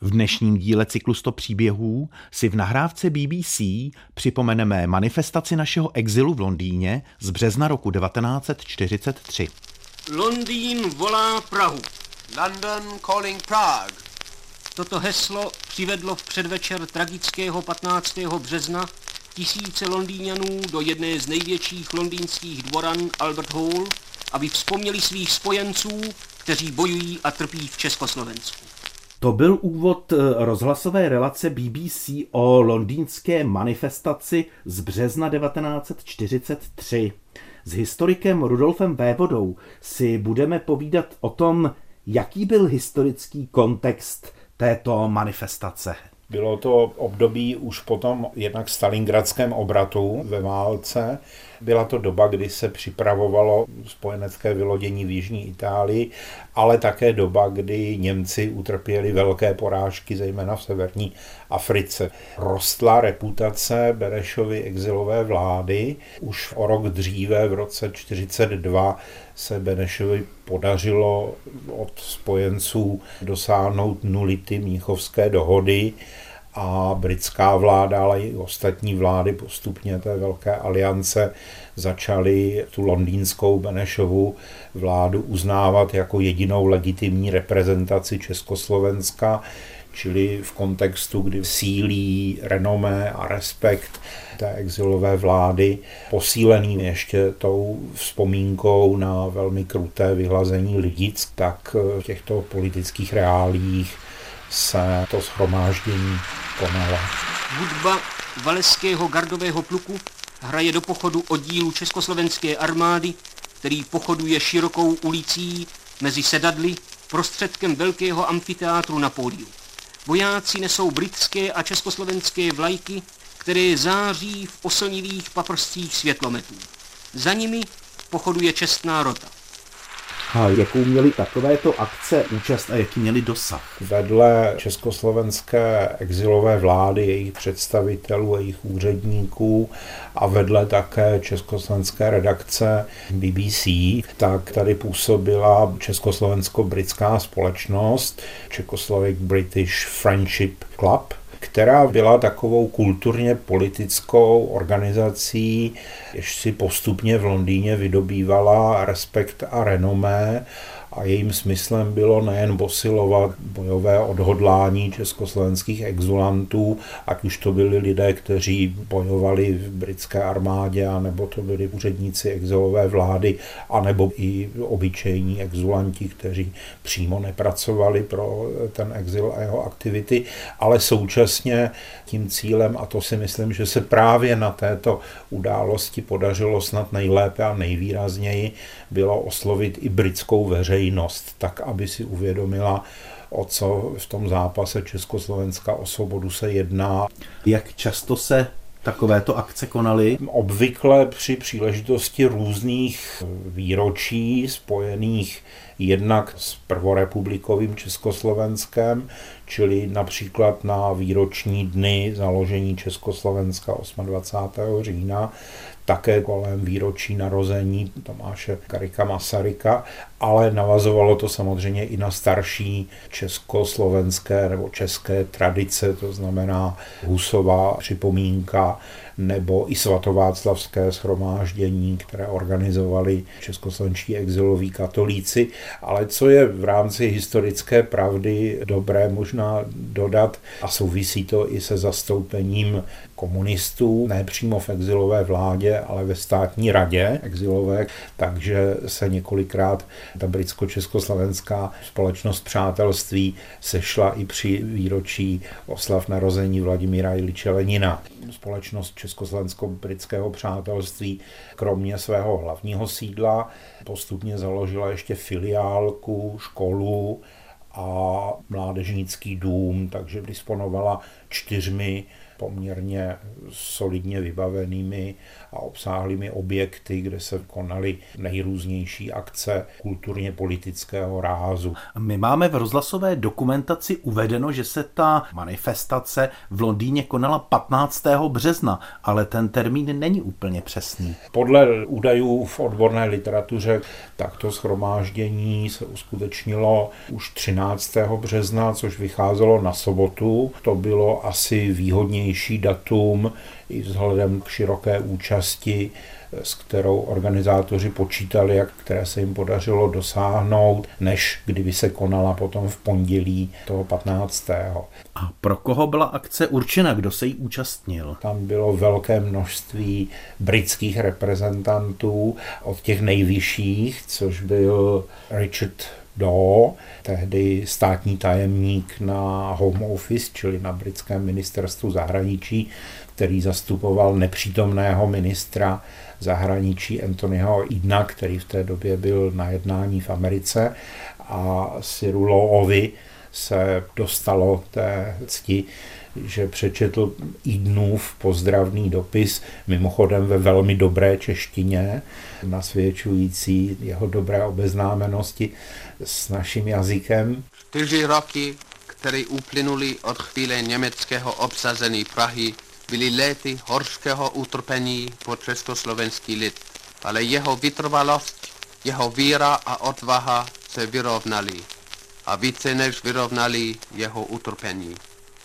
V dnešním díle cyklu 100 příběhů si v nahrávce BBC připomeneme manifestaci našeho exilu v Londýně z března roku 1943. Londýn volá Prahu. London calling Prague. Toto heslo přivedlo v předvečer tragického 15. března tisíce Londýňanů do jedné z největších londýnských dvoran Albert Hall, aby vzpomněli svých spojenců, kteří bojují a trpí v Československu. To byl úvod eh, rozhlasové relace BBC o londýnské manifestaci z března 1943. S historikem Rudolfem Vévodou si budeme povídat o tom, jaký byl historický kontext této manifestace. Bylo to období už potom jednak stalingradském obratu ve válce. Byla to doba, kdy se připravovalo spojenecké vylodění v Jižní Itálii, ale také doba, kdy Němci utrpěli velké porážky, zejména v severní Africe. Rostla reputace Berešovy exilové vlády. Už o rok dříve, v roce 1942, se Benešovi podařilo od spojenců dosáhnout nulity Míchovské dohody a britská vláda, ale i ostatní vlády postupně té velké aliance začaly tu londýnskou Benešovu vládu uznávat jako jedinou legitimní reprezentaci Československa, čili v kontextu, kdy sílí renomé a respekt té exilové vlády, posílený ještě tou vzpomínkou na velmi kruté vyhlazení lidic, tak v těchto politických reálích se to schromáždění konalo. Hudba Valeského gardového pluku hraje do pochodu oddílu Československé armády, který pochoduje širokou ulicí mezi sedadly prostředkem velkého amfiteátru na pódiu. Vojáci nesou britské a československé vlajky, které září v oslnivých paprscích světlometů. Za nimi pochoduje čestná rota. A jakou měli takovéto akce účast a jaký měli dosah? Vedle československé exilové vlády, jejich představitelů, jejich úředníků a vedle také československé redakce BBC, tak tady působila československo-britská společnost Czechoslovak British Friendship Club, která byla takovou kulturně politickou organizací, jež si postupně v Londýně vydobývala respekt a renomé a jejím smyslem bylo nejen posilovat bojové odhodlání československých exulantů, ať už to byli lidé, kteří bojovali v britské armádě, anebo to byli úředníci exilové vlády, anebo i obyčejní exulanti, kteří přímo nepracovali pro ten exil a jeho aktivity, ale současně tím cílem, a to si myslím, že se právě na této události podařilo snad nejlépe a nejvýrazněji, bylo oslovit i britskou veřejnost, tak aby si uvědomila, o co v tom zápase Československa o svobodu se jedná. Jak často se takovéto akce konaly? Obvykle při příležitosti různých výročí spojených jednak s prvorepublikovým Československem, čili například na výroční dny založení Československa 28. října, také kolem výročí narození Tomáše Karika Masaryka, ale navazovalo to samozřejmě i na starší československé nebo české tradice, to znamená Husová připomínka nebo i svatováclavské schromáždění, které organizovali českoslovenští exiloví katolíci. Ale co je v rámci historické pravdy dobré možná dodat, a souvisí to i se zastoupením komunistů, ne přímo v exilové vládě, ale ve státní radě exilové, takže se několikrát ta britsko-československá společnost přátelství sešla i při výročí oslav narození Vladimíra Iliče Lenina. Společnost československo-britského přátelství kromě svého hlavního sídla postupně založila ještě filiálku, školu, a mládežnický dům, takže disponovala čtyřmi poměrně solidně vybavenými a obsáhlými objekty, kde se konaly nejrůznější akce kulturně politického rázu. My máme v rozhlasové dokumentaci uvedeno, že se ta manifestace v Londýně konala 15. března, ale ten termín není úplně přesný. Podle údajů v odborné literatuře takto schromáždění se uskutečnilo už 13. 13. března, což vycházelo na sobotu. To bylo asi výhodnější datum i vzhledem k široké účasti s kterou organizátoři počítali a které se jim podařilo dosáhnout, než kdyby se konala potom v pondělí toho 15. A pro koho byla akce určena, kdo se jí účastnil? Tam bylo velké množství britských reprezentantů od těch nejvyšších, což byl Richard Daw, tehdy státní tajemník na Home Office, čili na britském ministerstvu zahraničí, který zastupoval nepřítomného ministra zahraničí Anthonyho Idna, který v té době byl na jednání v Americe. A Cyrulovi se dostalo té cti, že přečetl Idnův pozdravný dopis, mimochodem ve velmi dobré češtině, nasvědčující jeho dobré obeznámenosti s naším jazykem. Čtyři roky, které uplynuly od chvíle německého obsazení Prahy, byly léty horského utrpení po československý lid, ale jeho vytrvalost, jeho víra a odvaha se vyrovnali a více než vyrovnali jeho utrpení.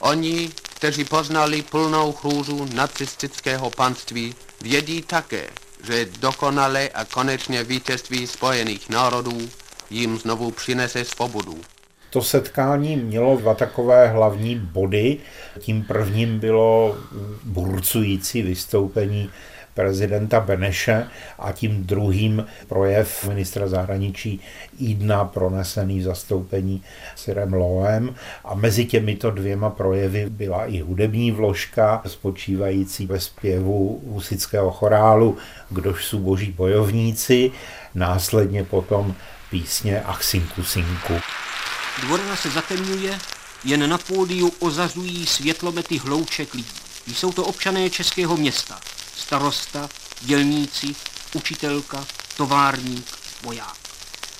Oni, kteří poznali plnou chrůzu nacistického panství, vědí také, že dokonale a konečně vítězství Spojených národů jim znovu přinese svobodu. To setkání mělo dva takové hlavní body. Tím prvním bylo burcující vystoupení prezidenta Beneše a tím druhým projev ministra zahraničí Idna pronesený v zastoupení Sirem Loem a mezi těmito dvěma projevy byla i hudební vložka spočívající ve zpěvu husického chorálu Kdož jsou boží bojovníci, následně potom písně Ach sinku. Dvorana se zatemňuje, jen na pódiu ozařují světlomety hlouček lidí. Jsou to občané českého města. Starosta, dělníci, učitelka, továrník, voják.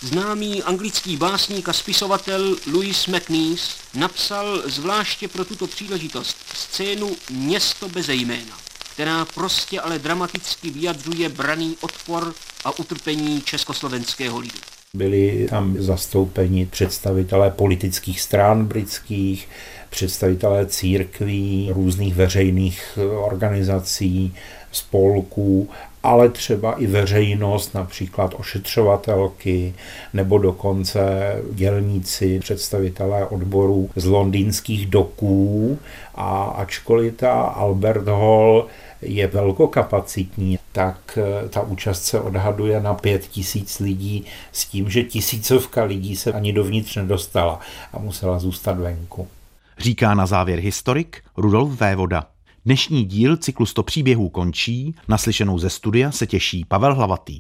Známý anglický básník a spisovatel Louis MacNeese napsal zvláště pro tuto příležitost scénu Město bez jména, která prostě ale dramaticky vyjadřuje braný odpor a utrpení československého lidu. Byli tam zastoupeni představitelé politických stran britských, představitelé církví, různých veřejných organizací, spolků, ale třeba i veřejnost, například ošetřovatelky nebo dokonce dělníci, představitelé odborů z londýnských doků. A ačkoliv ta Albert Hall je velkokapacitní, tak eh, ta účast se odhaduje na pět tisíc lidí s tím, že tisícovka lidí se ani dovnitř nedostala a musela zůstat venku. Říká na závěr historik Rudolf Vévoda. Dnešní díl cyklu 100 příběhů končí, naslyšenou ze studia se těší Pavel Hlavatý.